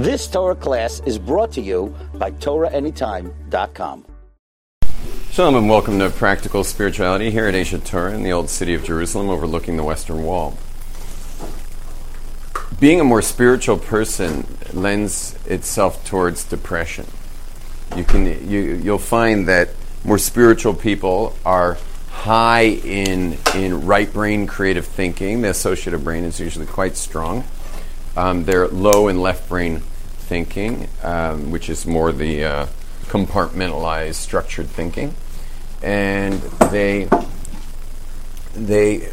This Torah class is brought to you by TorahAnytime.com. Shalom and welcome to Practical Spirituality here at Aish Torah in the old city of Jerusalem overlooking the Western Wall. Being a more spiritual person lends itself towards depression. You can, you, you'll find that more spiritual people are high in, in right brain creative thinking. The associative brain is usually quite strong. Um, they're low in left brain thinking, um, which is more the uh, compartmentalized, structured thinking, and they they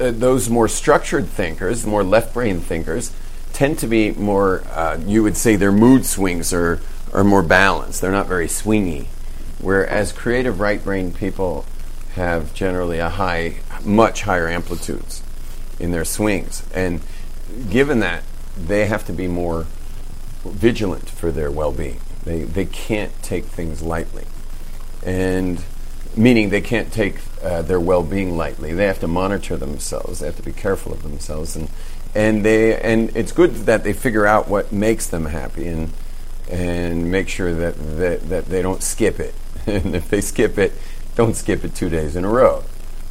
uh, those more structured thinkers, more left brain thinkers, tend to be more. Uh, you would say their mood swings are are more balanced. They're not very swingy, whereas creative right brain people have generally a high, much higher amplitudes in their swings, and given that they have to be more vigilant for their well-being. They they can't take things lightly, and meaning they can't take uh, their well-being lightly. They have to monitor themselves. They have to be careful of themselves, and and they and it's good that they figure out what makes them happy and and make sure that that, that they don't skip it. and if they skip it, don't skip it two days in a row.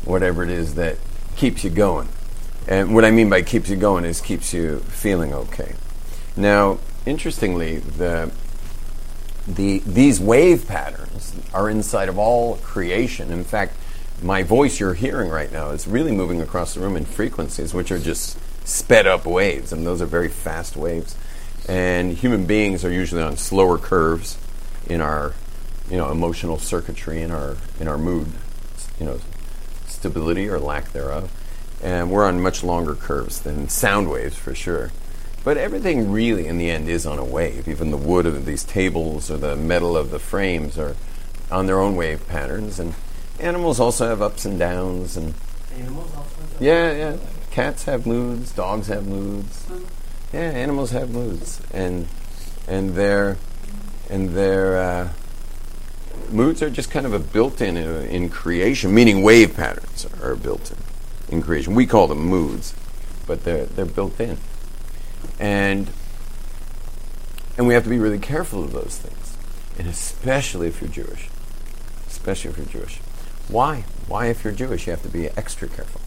Whatever it is that keeps you going. And what I mean by keeps you going is keeps you feeling okay. Now, interestingly, the, the, these wave patterns are inside of all creation. In fact, my voice you're hearing right now is really moving across the room in frequencies, which are just sped up waves, and those are very fast waves. And human beings are usually on slower curves in our, you know, emotional circuitry, in our in our mood, you know, stability or lack thereof and we're on much longer curves than sound waves for sure. But everything really, in the end, is on a wave. Even the wood of these tables or the metal of the frames are on their own wave patterns. And animals also have ups and downs. And animals also. Yeah, yeah. Cats have moods. Dogs have moods. Yeah, animals have moods, and and their and their uh, moods are just kind of a built-in uh, in creation. Meaning, wave patterns are built in in creation. We call them moods, but they're they're built in, and and we have to be really careful of those things, and especially if you're Jewish, especially if you're Jewish. Why? Why, if you're Jewish, you have to be extra careful.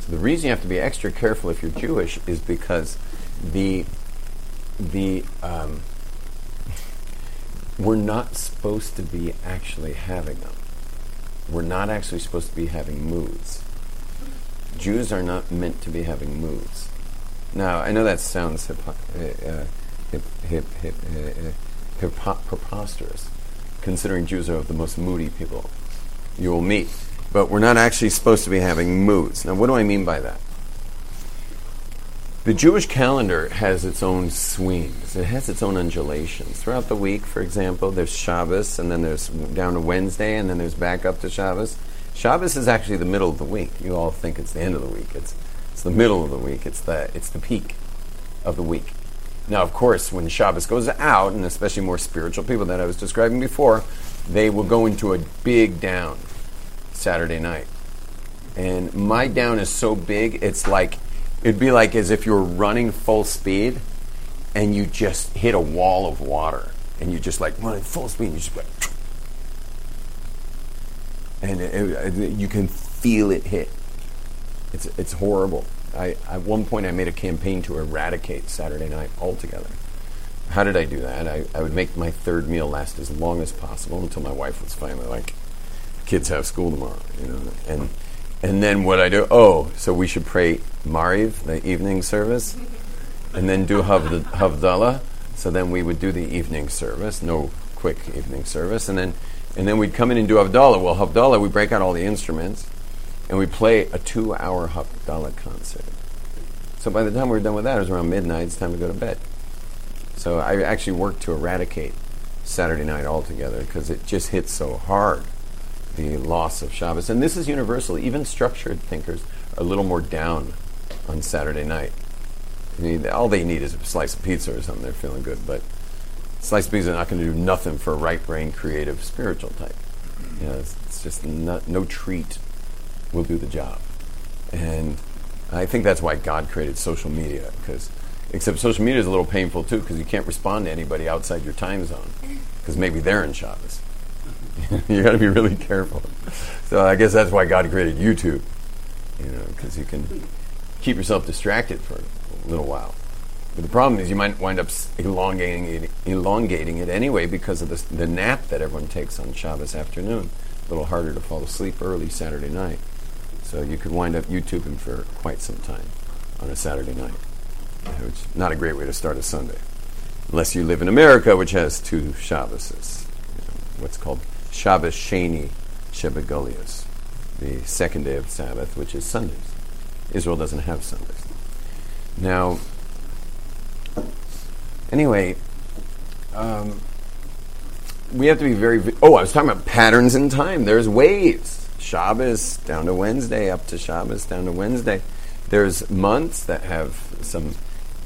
So the reason you have to be extra careful if you're Jewish is because the the um, we're not supposed to be actually having them. We're not actually supposed to be having moods. Jews are not meant to be having moods. Now, I know that sounds hip, uh, hip, hip, hip, uh, preposterous, considering Jews are the most moody people you will meet. But we're not actually supposed to be having moods. Now, what do I mean by that? The Jewish calendar has its own swings. It has its own undulations. Throughout the week, for example, there's Shabbos, and then there's down to Wednesday, and then there's back up to Shabbos. Shabbos is actually the middle of the week. You all think it's the end of the week. It's, it's the middle of the week. It's the, it's the peak of the week. Now, of course, when Shabbos goes out, and especially more spiritual people that I was describing before, they will go into a big down Saturday night. And my down is so big, it's like, it'd be like as if you were running full speed and you just hit a wall of water and you just like running full speed and you just and it, it, you can feel it hit. It's it's horrible. I at one point I made a campaign to eradicate Saturday night altogether. How did I do that? I, I would make my third meal last as long as possible until my wife was finally like, "Kids have school tomorrow," you know, and and then what I do? Oh, so we should pray Mariv, the evening service, and then do Havd- Havdalah. So then we would do the evening service, no quick evening service, and then and then we'd come in and do Havdalah. Well, Havdalah, we break out all the instruments and we play a two hour Havdalah concert. So by the time we were done with that, it was around midnight. It's time to go to bed. So I actually worked to eradicate Saturday night altogether because it just hits so hard, the loss of Shabbos. And this is universal. Even structured thinkers are a little more down on Saturday night. all they need is a slice of pizza or something. They're feeling good. But slice pizza are not going to do nothing for a right brain, creative, spiritual type. You know, it's, it's just not, no treat will do the job. And I think that's why God created social media because Except social media is a little painful too because you can't respond to anybody outside your time zone because maybe they're in Shabbos. you got to be really careful. So I guess that's why God created YouTube, you know, because you can keep yourself distracted for a little while. But the problem is you might wind up elongating it, elongating it anyway because of the, the nap that everyone takes on Shabbos afternoon. A little harder to fall asleep early Saturday night. So you could wind up YouTubing for quite some time on a Saturday night, which is not a great way to start a Sunday. Unless you live in America, which has two Shabboses. You know, what's called Shabbos Sheni Shebegolios, the second day of Sabbath, which is Sundays. Israel doesn't have Sundays. Now, Anyway, um, we have to be very. Vi- oh, I was talking about patterns in time. There's waves. Shabbos down to Wednesday, up to Shabbos down to Wednesday. There's months that have some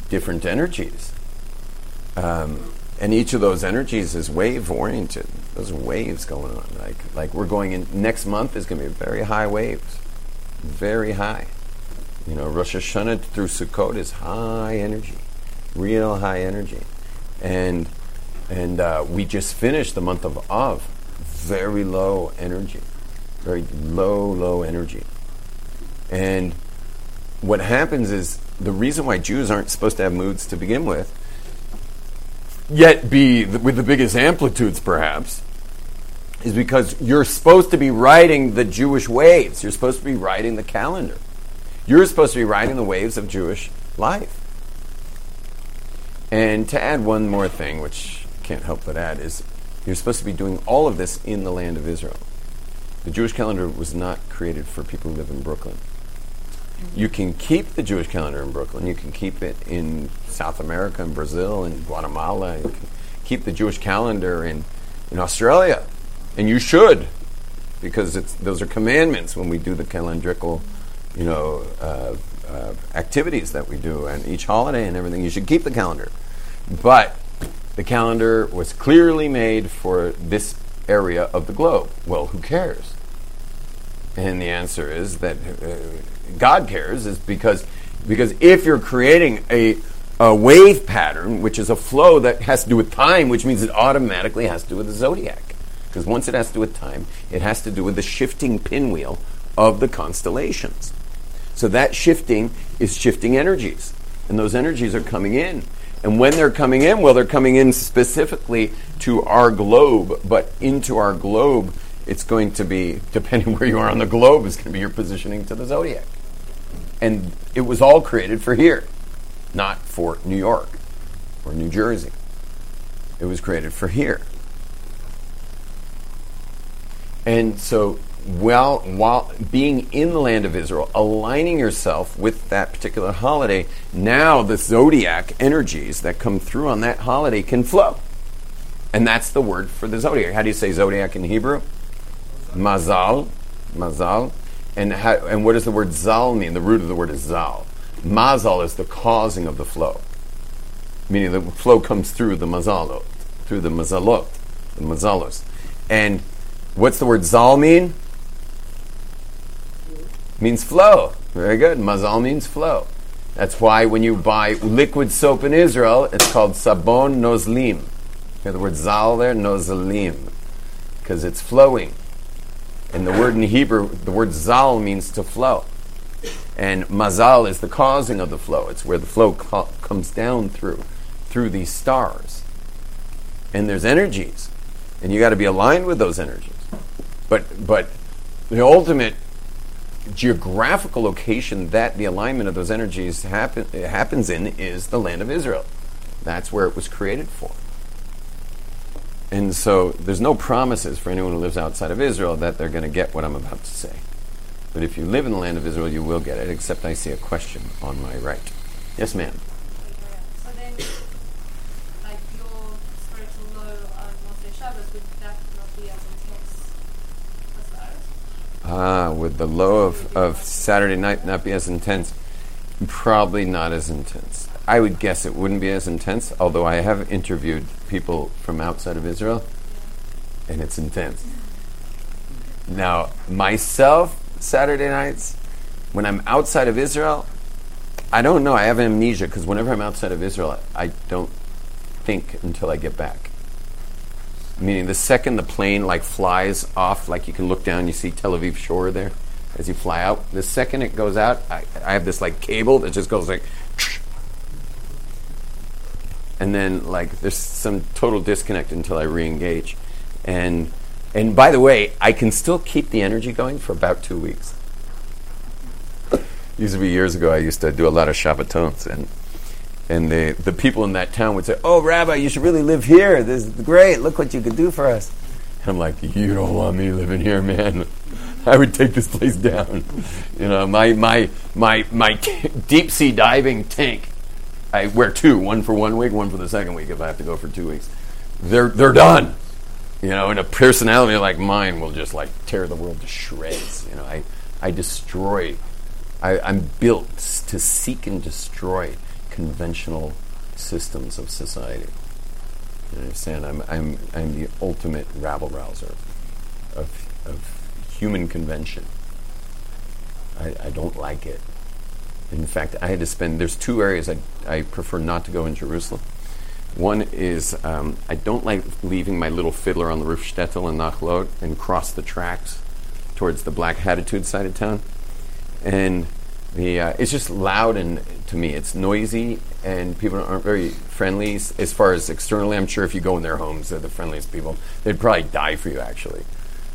different energies. Um, and each of those energies is wave oriented. Those waves going on. Like like we're going in next month is going to be very high waves, very high. You know, Rosh Hashanah through Sukkot is high energy real high energy. And and uh, we just finished the month of Av, very low energy, very low, low energy. And what happens is the reason why Jews aren't supposed to have moods to begin with, yet be th- with the biggest amplitudes perhaps, is because you're supposed to be riding the Jewish waves. You're supposed to be riding the calendar. You're supposed to be riding the waves of Jewish life. And to add one more thing, which I can't help but add, is you're supposed to be doing all of this in the land of Israel. The Jewish calendar was not created for people who live in Brooklyn. You can keep the Jewish calendar in Brooklyn. You can keep it in South America and Brazil and Guatemala. You can keep the Jewish calendar in, in Australia. And you should, because it's, those are commandments when we do the calendrical, you know, uh, uh, activities that we do and each holiday and everything. You should keep the calendar. But the calendar was clearly made for this area of the globe. Well, who cares? And the answer is that uh, God cares, is because because if you're creating a a wave pattern, which is a flow that has to do with time, which means it automatically has to do with the zodiac. Because once it has to do with time, it has to do with the shifting pinwheel of the constellations. So that shifting is shifting energies. And those energies are coming in. And when they're coming in, well, they're coming in specifically to our globe, but into our globe, it's going to be, depending where you are on the globe, is going to be your positioning to the zodiac. And it was all created for here, not for New York or New Jersey. It was created for here. And so while, while being in the land of Israel, aligning yourself with that particular holiday, now the zodiac energies that come through on that holiday can flow. And that's the word for the zodiac. How do you say zodiac in Hebrew? Mazal. Mazal. And, how, and what does the word zal mean? The root of the word is zal. Mazal is the causing of the flow, meaning the flow comes through the mazalot, through the mazalot, the mazalos. And what's the word zal mean? Means flow. Very good. Mazal means flow. That's why when you buy liquid soap in Israel, it's called sabon nozlim. Have the word zal there, nozlim, because it's flowing. And the word in Hebrew, the word zal means to flow. And mazal is the causing of the flow. It's where the flow co- comes down through, through these stars. And there's energies. And you got to be aligned with those energies. But, but the ultimate geographical location that the alignment of those energies happen, happens in is the land of Israel. That's where it was created for. And so there's no promises for anyone who lives outside of Israel that they're going to get what I'm about to say. But if you live in the land of Israel, you will get it, except I see a question on my right. Yes, ma'am. So then, like your spiritual low on Motzei Shabbos, would that not be as intense as that? Ah, would the low of, of Saturday night not be as intense? Probably not as intense. I would guess it wouldn't be as intense, although I have interviewed people from outside of Israel, and it's intense. Now, myself, Saturday nights, when I'm outside of Israel, I don't know. I have amnesia because whenever I'm outside of Israel, I, I don't think until I get back. Meaning, the second the plane like flies off, like you can look down, you see Tel Aviv shore there as you fly out. The second it goes out, I, I have this like cable that just goes like, and then like there's some total disconnect until I re-engage, and and by the way, I can still keep the energy going for about two weeks. Used to be years ago. I used to do a lot of Shabbatons, and and the the people in that town would say, "Oh, Rabbi, you should really live here. This is great. Look what you could do for us." And I'm like, "You don't want me living here, man. I would take this place down. You know, my my my my t- deep sea diving tank. I wear two, one for one week, one for the second week if I have to go for two weeks. They're they're done. You know, and a personality like mine will just like tear the world to shreds. You know, I I destroy. I, I'm built to seek and destroy conventional systems of society. You understand? I'm I'm I'm the ultimate rabble rouser of of human convention. I, I don't like it. In fact, I had to spend. There's two areas I I prefer not to go in Jerusalem. One is um, I don't like leaving my little fiddler on the roof shtetl in Nachlot and cross the tracks towards the Black Hatitude side of town, and the uh, it's just loud and to me it's noisy and people aren't very friendly as far as externally. I'm sure if you go in their homes, they're the friendliest people. They'd probably die for you actually,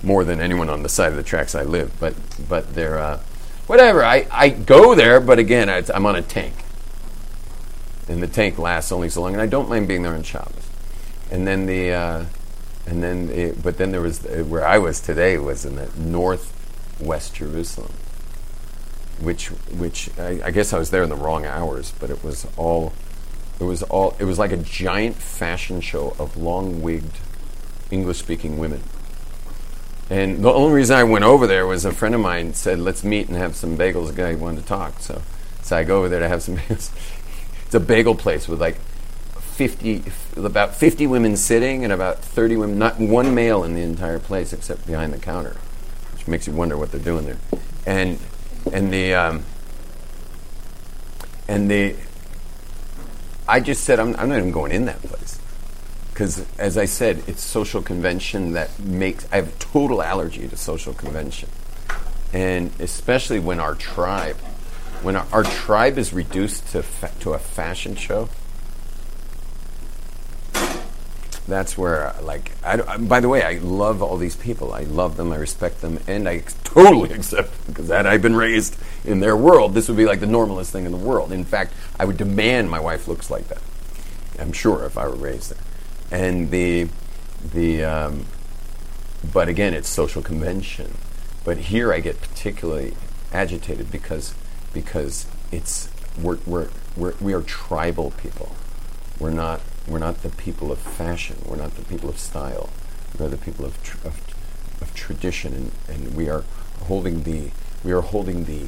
more than anyone on the side of the tracks I live. But but they're uh, whatever. I, I go there, but again, I, I'm on a tank and the tank lasts only so long. And I don't mind being there on Shabbos. And then the, uh, and then, the, but then there was where I was today was in the northwest Jerusalem, which, which I, I guess I was there in the wrong hours, but it was all, it was all, it was like a giant fashion show of long-wigged English-speaking women. And the only reason I went over there was a friend of mine said, "Let's meet and have some bagels." A guy wanted to talk, so so I go over there to have some bagels. It's a bagel place with like 50, about 50 women sitting and about 30 women, not one male in the entire place except behind the counter, which makes you wonder what they're doing there. And, and the, um, and the, I just said, I'm, I'm not even going in that place. Because, as I said, it's social convention that makes, I have total allergy to social convention. And especially when our tribe, when our, our tribe is reduced to fa- to a fashion show, that's where like I, I- by the way I love all these people. I love them I respect them and I totally accept because had I been raised in their world this would be like the normalest thing in the world. In fact I would demand my wife looks like that. I'm sure if I were raised there. And the the um, but again it's social convention. But here I get particularly agitated because because it's we're, we're, we're, we are tribal people. We're not we're not the people of fashion. We're not the people of style. We're the people of, tr- of, of tradition. And, and we are holding the we are holding the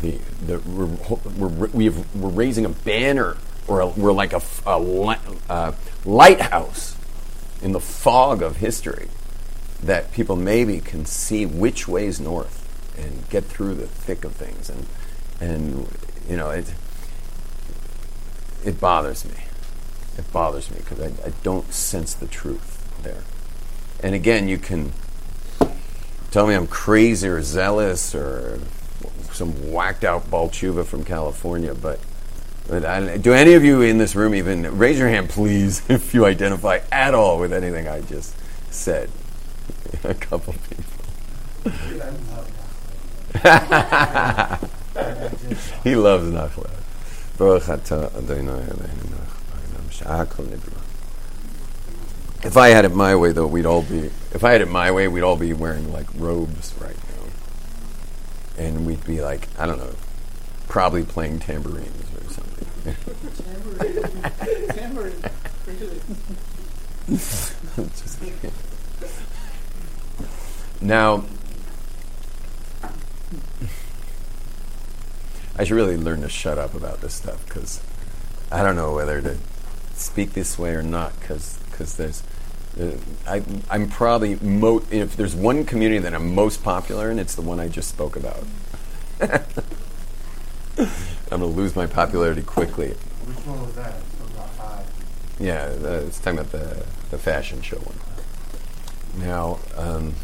the, the we're, we're, we have, we're raising a banner or a, we're like a li- uh, lighthouse in the fog of history that people maybe can see which way's north and get through the thick of things. And and you know it it bothers me it bothers me because I, I don't sense the truth there. And again you can tell me I'm crazy or zealous or some whacked out balchuva from California but but I, do any of you in this room even raise your hand please if you identify at all with anything I just said. A couple people. He loves Nachla. Baruch Adonai haolam she'akol. If I had it my way, though, we'd all be. If I had it my way, we'd all be wearing like robes right now, and we'd be like, I don't know, probably playing tambourines or something. Just kidding. Now, I should really learn to shut up about this stuff because I don't know whether to speak this way or not because there's uh, I, I'm probably mo- if there's one community that I'm most popular in, it's the one I just spoke about. I'm going to lose my popularity quickly. Which one was that? Yeah, the, it's talking about the, the fashion show one. Now, um,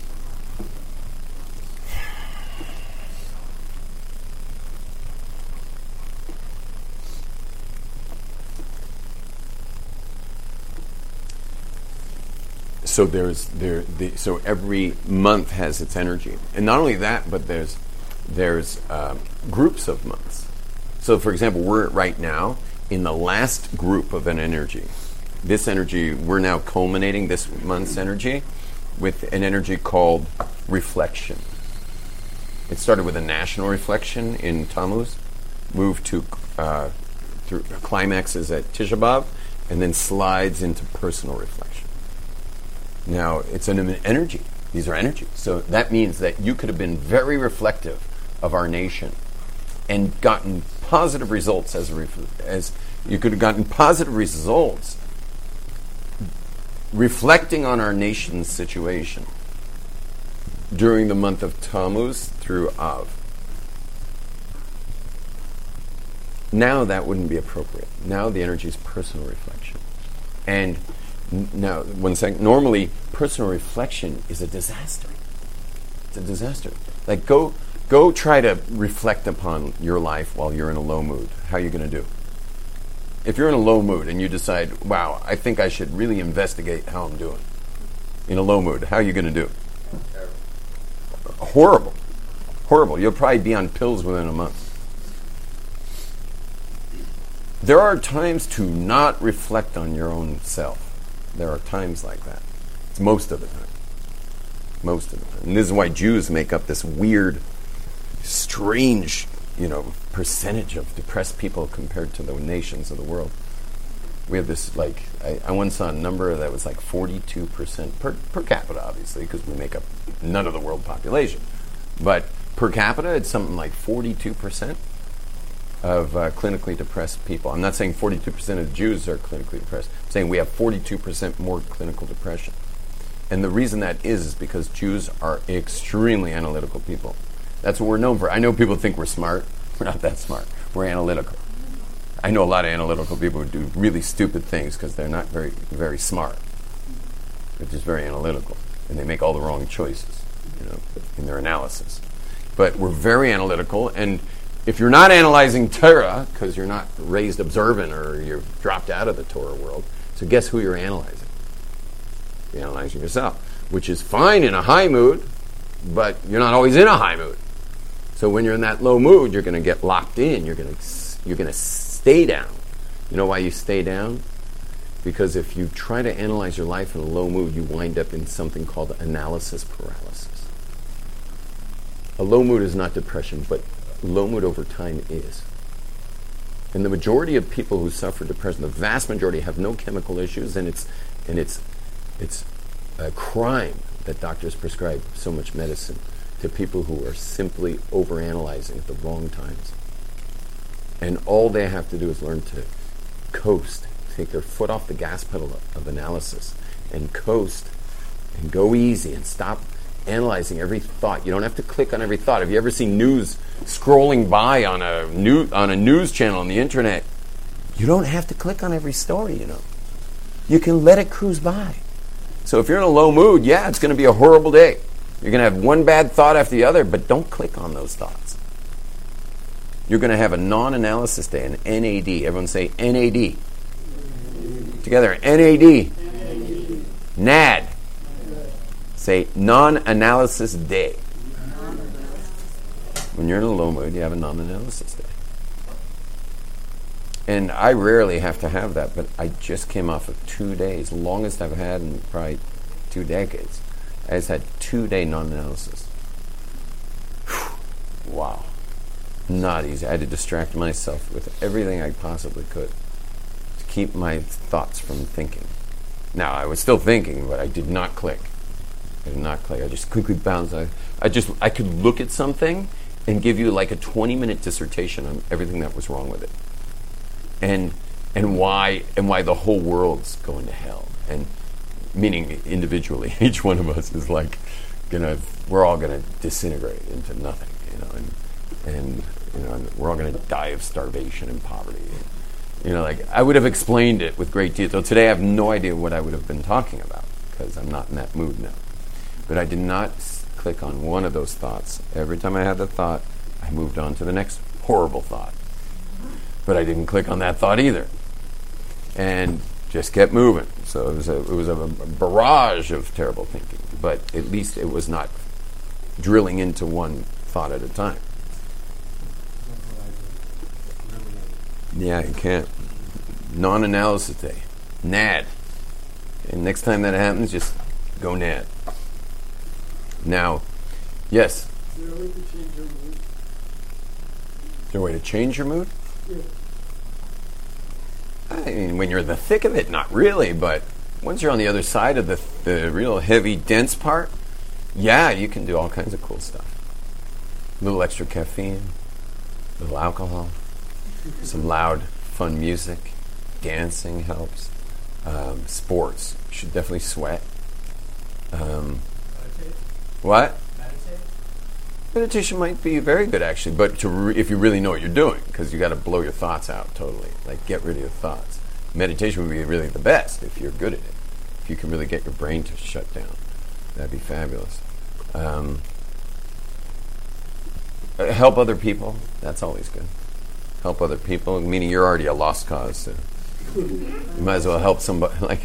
so there's there the, so every month has its energy, and not only that, but there's there's um, groups of months. So, for example, we're right now in the last group of an energy. This energy, we're now culminating this month's energy with an energy called reflection. It started with a national reflection in Tammuz, moved to uh, through climaxes at Tisha B'av, and then slides into personal reflection. Now, it's an energy. These are energies. So that means that you could have been very reflective of our nation and gotten positive results as as you could have gotten positive results reflecting on our nation's situation during the month of Tammuz through Av. Now that wouldn't be appropriate. Now the energy is personal reflection. And now, one second. Normally, personal reflection is a disaster. It's a disaster. Like, go, go try to reflect upon your life while you're in a low mood. How are you going to do? If you're in a low mood and you decide, wow, I think I should really investigate how I'm doing in a low mood, how are you going to do? Horrible. Horrible. You'll probably be on pills within a month. There are times to not reflect on your own self. There are times like that. It's most of the time. Most of the time. And this is why Jews make up this weird, strange, you know, percentage of depressed people compared to the nations of the world. We have this, like, I, I once saw a number that was like 42% per, per capita, obviously, because we make up none of the world population. But per capita, it's something like 42% of uh, clinically depressed people. I'm not saying 42% of Jews are clinically depressed. I'm saying we have 42% more clinical depression. And the reason that is is because Jews are extremely analytical people. That's what we're known for. I know people think we're smart. We're not that smart. We're analytical. I know a lot of analytical people who do really stupid things because they're not very, very smart. They're just very analytical, and they make all the wrong choices, you know, in their analysis. But we're very analytical, and if you're not analyzing Torah because you're not raised observant or you're dropped out of the Torah world, so guess who you're analyzing? You're analyzing yourself, which is fine in a high mood, but you're not always in a high mood. So when you're in that low mood, you're going to get locked in. You're going to you're going to stay down. You know why you stay down? Because if you try to analyze your life in a low mood, you wind up in something called analysis paralysis. A low mood is not depression, but low mood over time is. And the majority of people who suffer depression, the vast majority, have no chemical issues, and it's and it's it's a crime that doctors prescribe so much medicine to people who are simply overanalyzing at the wrong times. And all they have to do is learn to coast, take their foot off the gas pedal of analysis, and coast, and go easy, and stop analyzing every thought. You don't have to click on every thought. Have you ever seen news scrolling by on a new on a news channel on the internet? You don't have to click on every story. You know, you can let it cruise by. So if you're in a low mood, yeah, it's going to be a horrible day. You're going to have one bad thought after the other, but don't click on those thoughts. You're going to have a non-analysis day, an NAD. Everyone say NAD. Together, NAD. NAD. Say non-analysis day. When you're in a low mood, you have a non-analysis day. And I rarely have to have that, but I just came off of two days, longest I've had in probably two decades. I just had two day non analysis. wow. Not easy. I had to distract myself with everything I possibly could to keep my thoughts from thinking. Now, I was still thinking, but I did not click. Not click. I just quickly bounced. I, I just, I could look at something and give you like a 20 minute dissertation on everything that was wrong with it. And, and why, and why the whole world's going to hell. And, meaning individually, each one of us is like gonna, we're all gonna disintegrate into nothing, you know, and, and You know, and we're all to die of starvation and poverty. You know, like I would have explained it with great detail. Today, I have no idea what I would have been talking about because I'm not in that mood now. But I did not click on one of those thoughts. Every time I had the thought, I moved on to the next horrible thought. But I didn't click on that thought either, and just kept moving. So it was a it was a barrage of terrible thinking. But at least it was not drilling into one thought at a time. Yeah, you can't. Non-analysis day. NAD. And next time that happens, just go NAD. Now, yes. Is there a way to change your mood? Is there a way to change your mood? Yeah. I mean, when you're in the thick of it, not really, but once you're on the other side of the, the real heavy, dense part, yeah, you can do all kinds of cool stuff. A little extra caffeine, a little alcohol, some loud, fun music, dancing helps. Um, sports, you should definitely sweat. Um. What? Meditate. Meditation might be very good, actually, but to re- if you really know what you're doing, because you got to blow your thoughts out totally, like get rid of your thoughts. Meditation would be really the best if you're good at it. If you can really get your brain to shut down, that'd be fabulous. Um, uh, help other people. That's always good. Help other people, meaning you're already a lost cause. So you might as well help somebody. Like,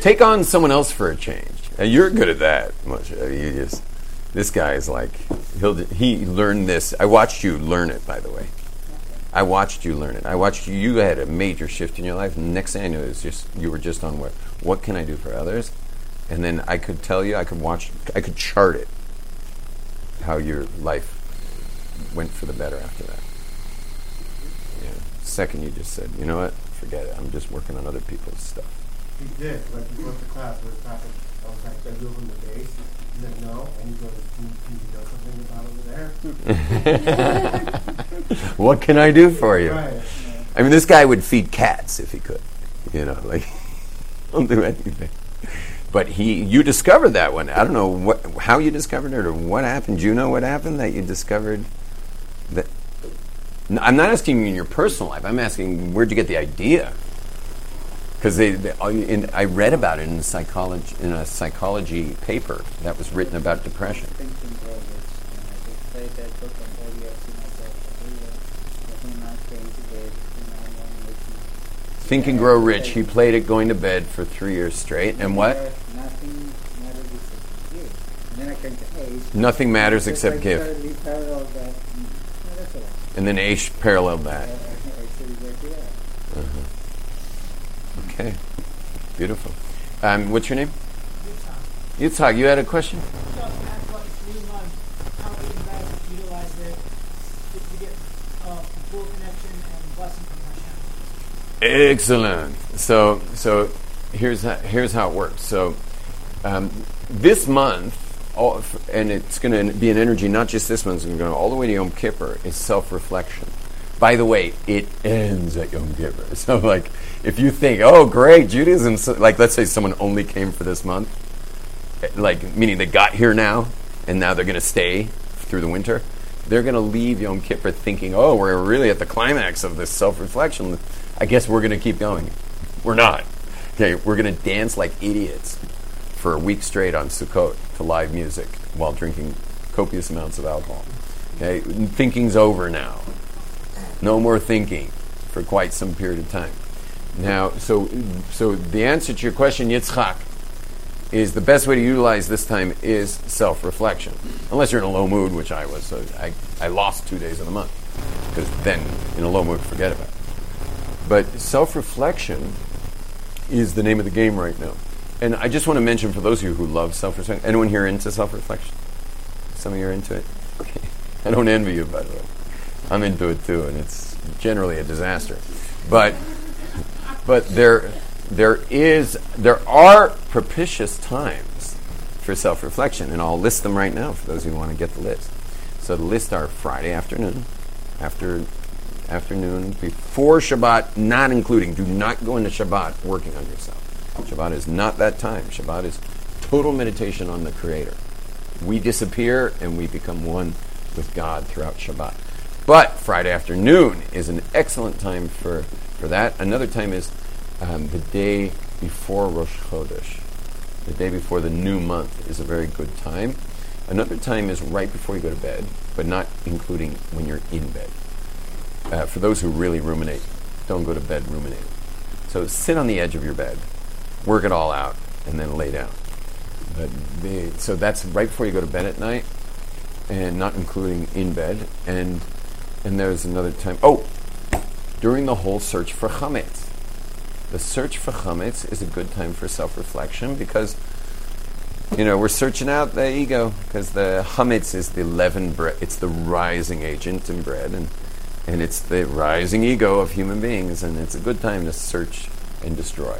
take on someone else for a change. Uh, you're good at that. Much. You just this guy is like he'll he learned this. I watched you learn it, by the way. I watched you learn it. I watched you. You had a major shift in your life. Next thing I knew, was just you were just on what what can I do for others, and then I could tell you. I could watch. I could chart it. How your life went for the better after that. Yeah. Second, you just said, you know what? Forget it. I'm just working on other people's stuff. He did, like before the class, we talking, I was like, it from the base. No, and he goes, can, can you know something about over there? what can I do for you? Right. I mean, this guy would feed cats if he could. You know, like he'll do anything. But he, you discovered that one. I don't know what, how you discovered it or what happened. Do you know what happened that you discovered that? No, I'm not asking you in your personal life. I'm asking where'd you get the idea? Because they, they, in, I read about it in a psychology in a psychology paper that was written about depression. thinking progress. And I just played that book and all year to myself every year. Every night going to bed, every night morning waking up. Think and Grow Rich. He played it going to bed for three years straight. And what? Nothing matters except give. And then I came to age. Nothing matters Just except like give. Totally parallel that. Mm, no, that's all right. And then Aish paralleled I, I, that. I said exactly right. Okay, beautiful. Um, what's your name? Time. Yitzhak, you had a question? Excellent. So, so here's how, here's how it works. So, um, this month, all, and it's going to be an energy not just this month, it's going to go all the way to Yom Kippur. Is self-reflection. By the way, it ends at Yom Kippur. So, like, if you think, oh, great, Judaism, so, like, let's say someone only came for this month, eh, like, meaning they got here now, and now they're going to stay through the winter. They're going to leave Yom Kippur thinking, oh, we're really at the climax of this self-reflection. I guess we're going to keep going. We're not. Okay, we're going to dance like idiots for a week straight on Sukkot to live music while drinking copious amounts of alcohol. Okay, thinking's over now. No more thinking for quite some period of time. Now, so so the answer to your question, Yitzchak, is the best way to utilize this time is self-reflection. Unless you're in a low mood, which I was. So I, I lost two days of the month because then in a low mood, forget about it. But self-reflection is the name of the game right now. And I just want to mention for those of you who love self-reflection, anyone here into self-reflection? Some of you are into it. Okay. I don't envy you, by the way. I'm into it too, and it's generally a disaster. But but there there is there are propitious times for self-reflection, and I'll list them right now for those who want to get the list. So the list are Friday afternoon, after afternoon before Shabbat, not including. Do not go into Shabbat working on yourself. Shabbat is not that time. Shabbat is total meditation on the Creator. We disappear and we become one with God throughout Shabbat. But Friday afternoon is an excellent time for, for that. Another time is um, the day before Rosh Chodesh. The day before the new month is a very good time. Another time is right before you go to bed, but not including when you're in bed. Uh, for those who really ruminate, don't go to bed ruminating. So sit on the edge of your bed, work it all out, and then lay down. But so that's right before you go to bed at night, and not including in bed. And and there's another time. Oh, during the whole search for chametz. The search for chametz is a good time for self-reflection because you know we're searching out the ego because the chametz is the leaven bread. It's the rising agent in bread, and and it's the rising ego of human beings, and it's a good time to search and destroy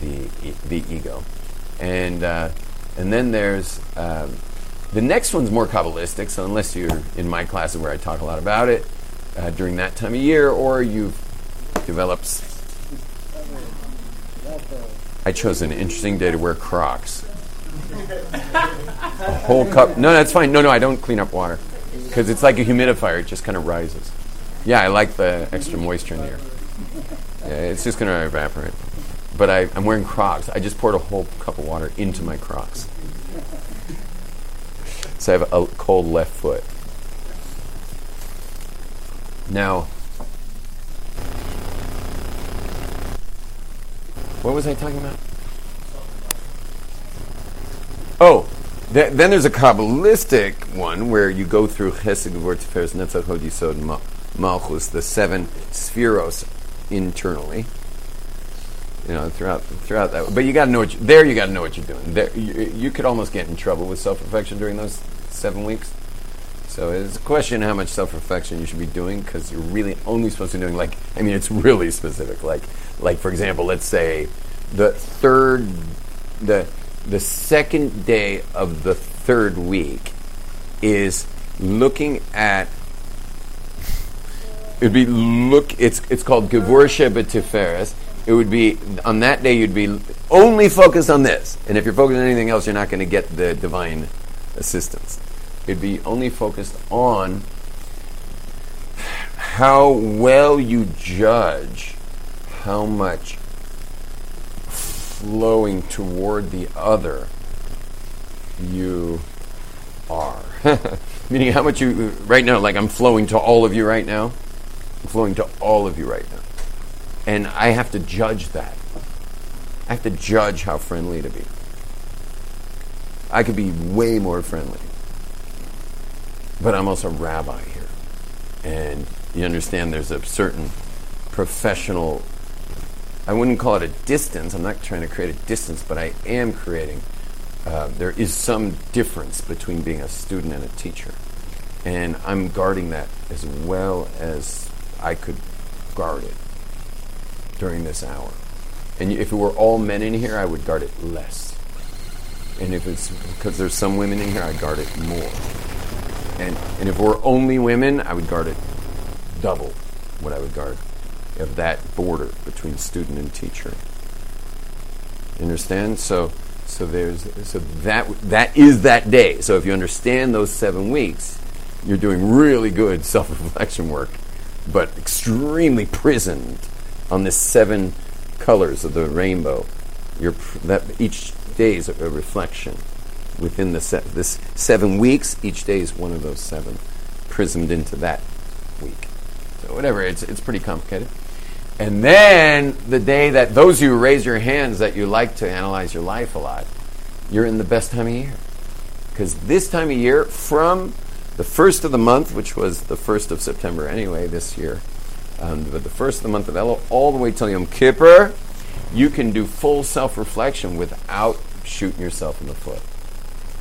the the ego. And uh, and then there's um, the next one's more kabbalistic. So unless you're in my classes where I talk a lot about it uh, during that time of year, or you've developed. I chose an interesting day to wear Crocs. A whole cup. No, that's fine. No, no, I don't clean up water because it's like a humidifier. It just kind of rises. Yeah, I like the extra moisture in the air. Yeah, it's just going to evaporate. But I, I'm wearing Crocs. I just poured a whole cup of water into my Crocs. So I have a cold left foot. Now, what was I talking about? Oh, th- then there's a Kabbalistic one where you go through Chesed, Gevur, Tiferes, Netzach, Hod, Yisod, Malchus, the seven sefiros internally. You know, throughout throughout that. But you got to know what you, there. You got to know what you're doing. There, you, you could almost get in trouble with self-reflection during those seven weeks. So it's a question how much self-reflection you should be doing because you're really only supposed to be doing like I mean it's really specific. Like like for example, let's say the third the the second day of the third week is looking at it would be look it's it's called Gevur Sheba Tiferes. It would be on that day you'd be only focused on this. And if you're focused on anything else, you're not going to get the divine assistance. It'd be only focused on how well you judge how much flowing toward the other you are. Meaning how much you, right now, like I'm flowing to all of you right now. I'm flowing to all of you right now. And I have to judge that. I have to judge how friendly to be. I could be way more friendly. But I'm also a rabbi here. And you understand there's a certain professional, I wouldn't call it a distance. I'm not trying to create a distance, but I am creating. Uh, there is some difference between being a student and a teacher. And I'm guarding that as well as I could guard it during this hour. And if it were all men in here, I would guard it less. And if it's because there's some women in here, I guard it more. And and if we're only women, I would guard it double what I would guard of that border between student and teacher. Understand? So so there's so that that is that day. So if you understand those seven weeks, you're doing really good self-reflection work, but extremely prismed on the seven colors of the rainbow. You're pr- that each day is a, a reflection within the se- this seven weeks. Each day is one of those seven, prismed into that week. So whatever, it's it's pretty complicated. And then the day that those of you who raise your hands that you like to analyze your life a lot, you're in the best time of year. Because this time of year, from the first of the month, which was the first of September anyway this year, um, but the first of the month of Elul, all the way till Yom Kippur, you can do full self-reflection without shooting yourself in the foot.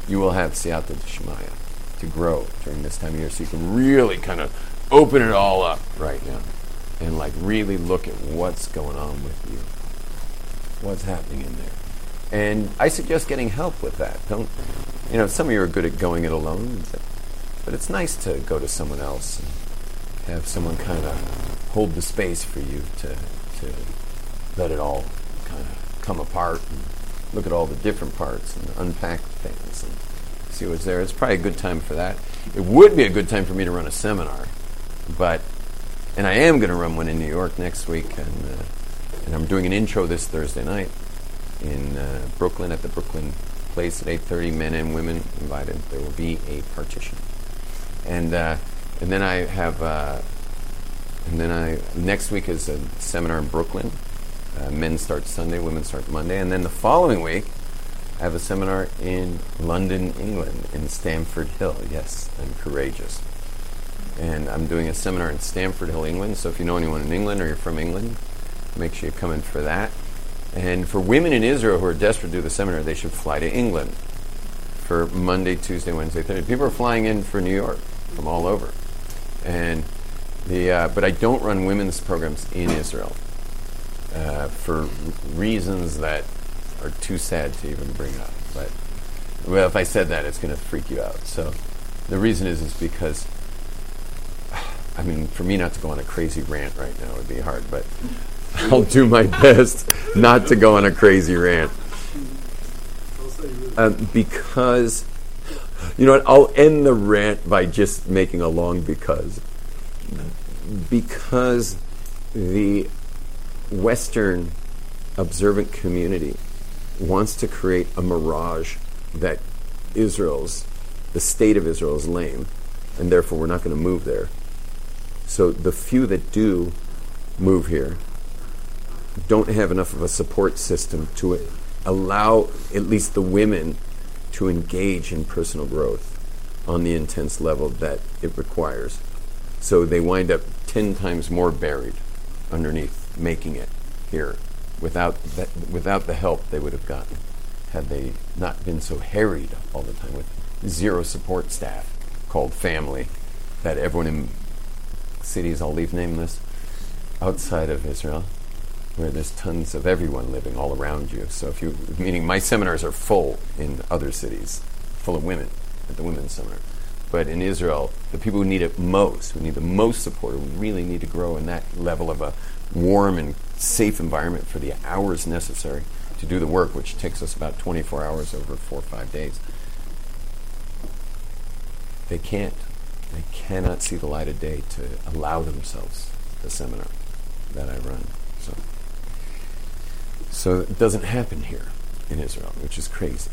You will have siyata d'shmaya to grow during this time of year, so you can really kind of open it all up right now and like really look at what's going on with you, what's happening in there. And I suggest getting help with that. Don't, you know, some of you are good at going it alone, but, but it's nice to go to someone else and have someone kind of hold the space for you to, to let it all kind of come apart and look at all the different parts and unpack things and see what's there. It's probably a good time for that. It would be a good time for me to run a seminar but and I am going to run one in New York next week, and uh, and I'm doing an intro this Thursday night in uh, Brooklyn at the Brooklyn Place at 8:30. Men and women invited. There will be a partition, and uh, and then I have uh, and then I next week is a seminar in Brooklyn. Uh, men start Sunday, women start Monday, and then the following week I have a seminar in London, England, in Stamford Hill. Yes, I'm courageous. And I'm doing a seminar in Stamford Hill, England. So if you know anyone in England or you're from England, make sure you come in for that. And for women in Israel who are desperate to do the seminar, they should fly to England for Monday, Tuesday, Wednesday, Thursday. People are flying in for New York from all over. And the, uh, but I don't run women's programs in Israel uh, for reasons that are too sad to even bring up. But well, if I said that, it's going to freak you out. So the reason is is because I mean, for me not to go on a crazy rant right now would be hard, but I'll do my best not to go on a crazy rant. Um, because, you know what, I'll end the rant by just making a long because. Because the Western observant community wants to create a mirage that Israel's, the state of Israel is lame, and therefore we're not going to move there. So the few that do move here don't have enough of a support system to allow at least the women to engage in personal growth on the intense level that it requires. So they wind up 10 times more buried underneath making it here without, without the help they would have gotten had they not been so harried all the time with zero support staff called family that everyone in cities, I'll leave nameless, outside of Israel, where there's tons of everyone living all around you. So if you, meaning my seminars are full in other cities, full of women at the women's seminar. But in Israel, the people who need it most, who need the most support, who really need to grow in that level of a warm and safe environment for the hours necessary to do the work, which takes us about 24 hours over four or five days, they can't. They cannot see the light of day to allow themselves the seminar that I run. So, so it doesn't happen here in Israel, which is crazy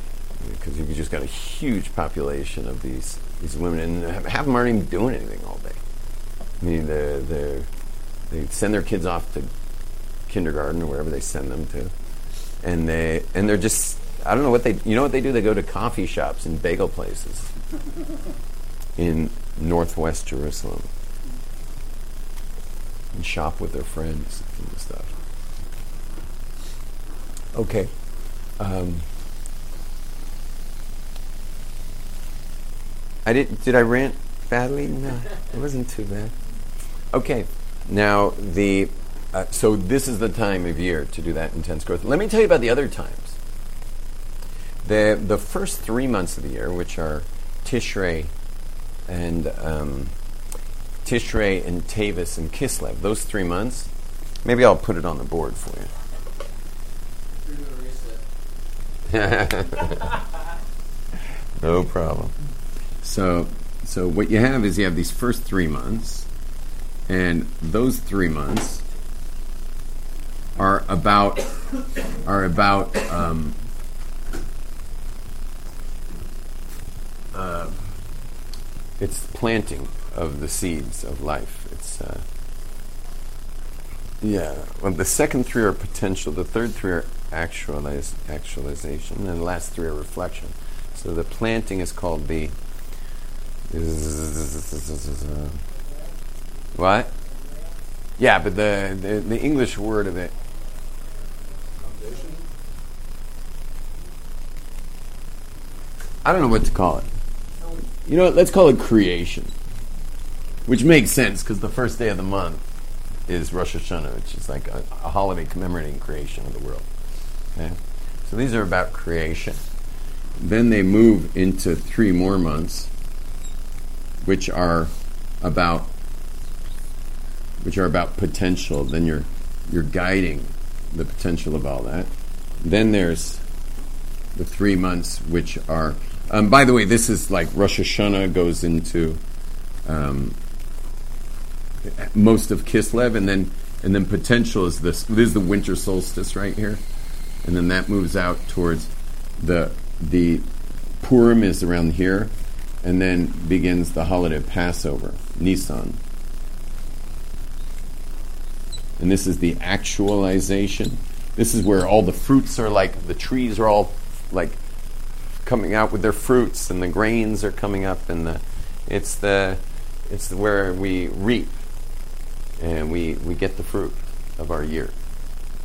because you've just got a huge population of these these women, and half of them aren't even doing anything all day. I mean, they they they send their kids off to kindergarten or wherever they send them to, and they and they're just I don't know what they you know what they do. They go to coffee shops and bagel places in northwest Jerusalem and shop with their friends and stuff. Okay. Um, I did. Did I rant badly? No, it wasn't too bad. Okay. Now the. Uh, so this is the time of year to do that intense growth. Let me tell you about the other times. The the first three months of the year, which are Tishrei and um, Tishrei and Tavis and Kislev, those three months. Maybe I'll put it on the board for you. no problem. So, so what you have is you have these first three months, and those three months are about are about um, uh, it's planting of the seeds of life. It's uh, yeah. Well, the second three are potential. The third three are actualize, actualization, and the last three are reflection. So the planting is called the what? Yeah, but the, the, the English word of it. I don't know what to call it. You know what? Let's call it creation, which makes sense because the first day of the month is Rosh Hashanah, which is like a, a holiday commemorating creation of the world. Okay, so these are about creation. Then they move into three more months, which are about which are about potential. Then you're you're guiding the potential of all that. Then there's the three months which are. Um, by the way, this is like Rosh Hashanah goes into um, most of Kislev, and then and then potential is this. This is the winter solstice right here, and then that moves out towards the the Purim is around here, and then begins the holiday of Passover, Nisan. And this is the actualization. This is where all the fruits are like the trees are all like coming out with their fruits, and the grains are coming up, and the it's the it's where we reap and we we get the fruit of our year.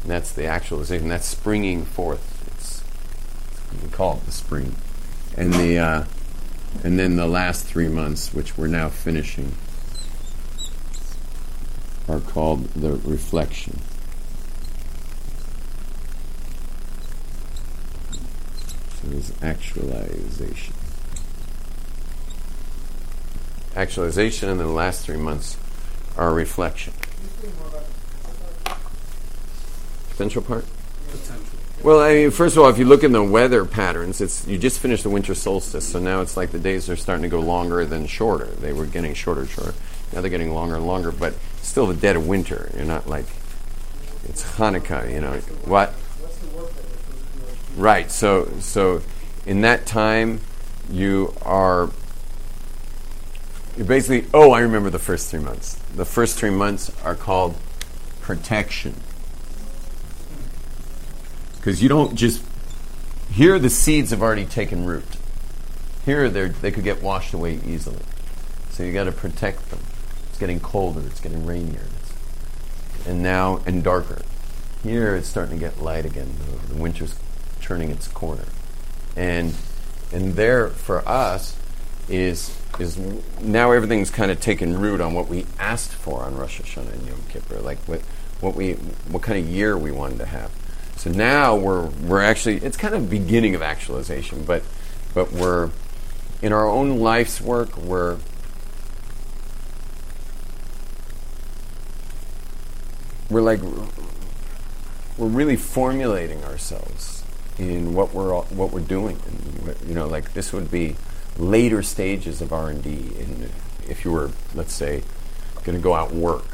And that's the actualization. That's springing forth. It's, we call it the spring, and the uh, and then the last three months, which we're now finishing, are called the reflection. So there's actualization. Actualization, and then the last three months are reflection. Potential part? Well, I mean, first of all, if you look in the weather patterns, it's you just finished the winter solstice, so now it's like the days are starting to go longer than shorter. They were getting shorter, and shorter. Now they're getting longer and longer, but still the dead of winter. You're not like it's Hanukkah, you know. What? Right. So, so in that time, you are you're basically. Oh, I remember the first three months. The first three months are called protection because you don't just here the seeds have already taken root. Here they could get washed away easily. So you got to protect them. It's getting colder it's getting rainier. And now and darker. Here it's starting to get light again the winter's turning its corner. And and there for us is is now everything's kind of taken root on what we asked for on Rosh Hashanah and Yom Kippur. Like what what we what kind of year we wanted to have so now we're we're actually it's kind of beginning of actualization, but but we're in our own life's work we're we're like we're really formulating ourselves in what we're what we're doing. And you know like this would be later stages of R&D in if you were let's say going to go out and work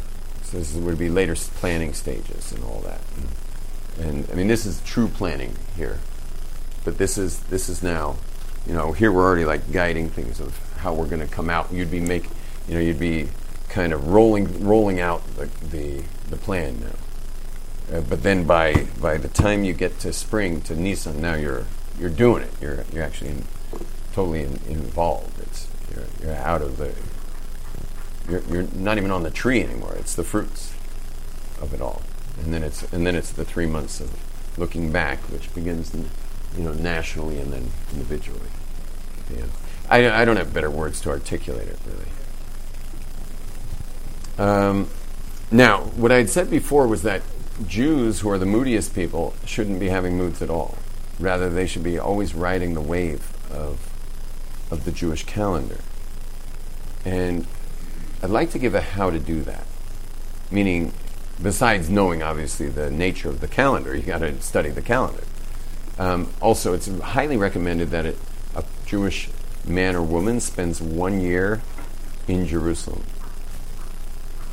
so this would be later planning stages and all that. and, and I mean this is true planning here, but this is this is now, you know, here we're already like guiding things of how we're going to come out. You'd be make, you know, you'd be kind of rolling rolling out the the, the plan now. Uh, but then by by the time you get to spring to Nissan, now you're you're doing it. You're you're actually in, totally in, involved. It's you're, you're out of the. You're, you're not even on the tree anymore. It's the fruits of it all and then it's and then it's the three months of looking back, which begins, you know, nationally and then individually. Yeah, I, I don't have better words to articulate it really. Um, now, what I had said before was that Jews, who are the moodiest people, shouldn't be having moods at all. Rather, they should be always riding the wave of of the Jewish calendar. And I'd like to give a how to do that, meaning besides knowing obviously the nature of the calendar, you got to study the calendar. Um, also, it's highly recommended that it, a Jewish man or woman spends one year in Jerusalem.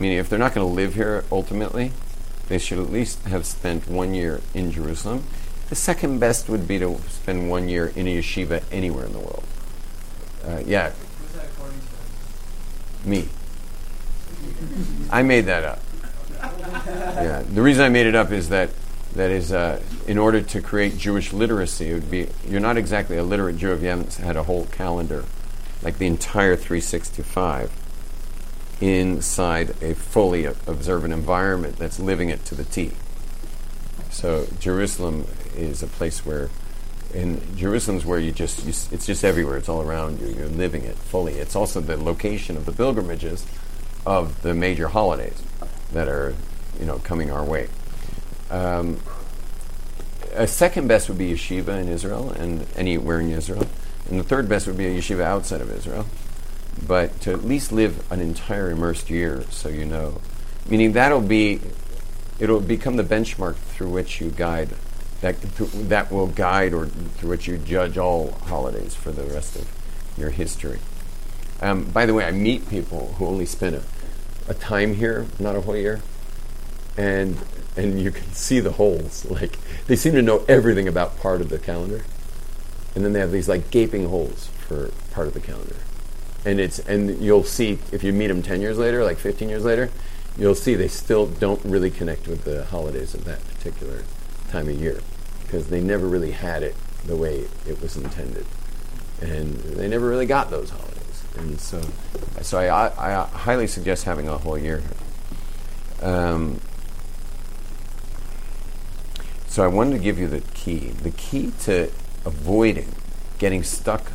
Meaning, if they're not going to live here ultimately, they should at least have spent one year in Jerusalem. The second best would be to spend one year in a yeshiva anywhere in the world. Uh, yeah. Me. I made that up yeah, the reason I made it up is that that is uh, in order to create Jewish literacy, it would be you're not exactly a literate Jew if you haven't had a whole calendar, like the entire 365, inside a fully observant environment that's living it to the T. So Jerusalem is a place where, in Jerusalem's where you just you, it's just everywhere. It's all around you. You're living it fully. It's also the location of the pilgrimages of the major holidays that are you know coming our way. Um, a second best would be yeshiva in Israel and anywhere in Israel, and the third best would be a yeshiva outside of Israel. But to at least live an entire immersed year, so you know, meaning that'll be, it'll become the benchmark through which you guide, that that will guide or through which you judge all holidays for the rest of your history. Um, by the way, I meet people who only spend a a time here, not a whole year, and and you can see the holes. Like they seem to know everything about part of the calendar, and then they have these like gaping holes for part of the calendar, and it's and you'll see if you meet them ten years later, like fifteen years later, you'll see they still don't really connect with the holidays of that particular time of year because they never really had it the way it was intended, and they never really got those holidays. And so, so I, I, I highly suggest having a whole year. Um, so I wanted to give you the key. The key to avoiding getting stuck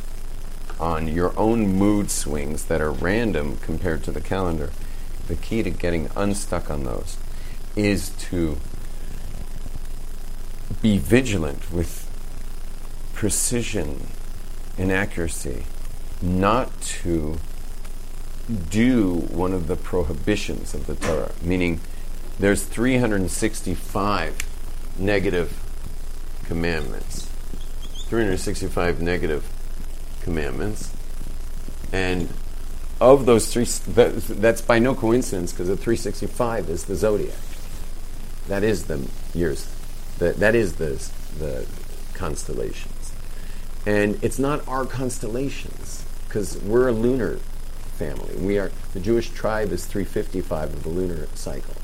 on your own mood swings that are random compared to the calendar. The key to getting unstuck on those is to be vigilant with precision and accuracy, not to do one of the prohibitions of the Torah, meaning there's 365 negative commandments. 365 negative commandments. And of those three, that's by no coincidence because the 365 is the zodiac. That is the years. That, that is the, the constellations. And it's not our constellations because we're a lunar family. We are the Jewish tribe is 355 of the lunar cycle.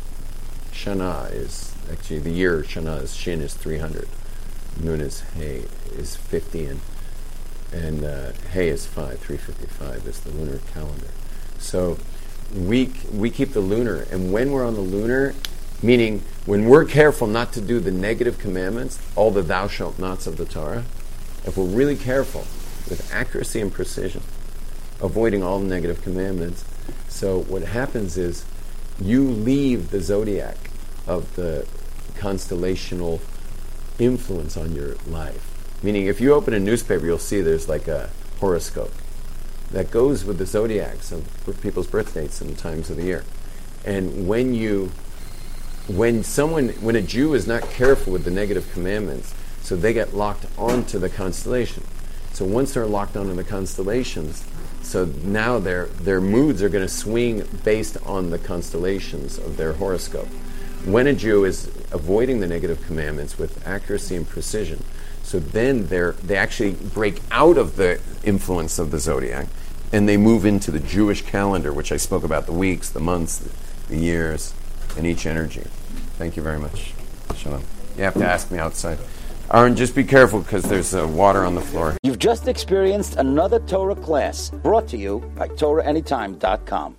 Shana is actually the year Shana is Shin is 300. Nun is Hey is 50 and and uh, Hey is 5. 355 is the lunar calendar. So we we keep the lunar, and when we're on the lunar, meaning when we're careful not to do the negative commandments, all the thou shalt nots of the Torah, if we're really careful with accuracy and precision, avoiding all the negative commandments, so what happens is you leave the zodiac of the constellational influence on your life. Meaning, if you open a newspaper, you'll see there's like a horoscope that goes with the zodiacs of people's birth dates and times of the year. And when you, when someone, when a Jew is not careful with the negative commandments, so they get locked onto the constellation. So once they're locked onto the constellations, so now their their moods are going to swing based on the constellations of their horoscope. When a Jew is avoiding the negative commandments with accuracy and precision, so then they they actually break out of the influence of the zodiac and they move into the Jewish calendar, which I spoke about the weeks, the months, the years, and each energy. Thank you very much. Shalom. You have to ask me outside. Aaron, just be careful because there's uh, water on the floor. You've just experienced another Torah class brought to you by TorahAnytime.com.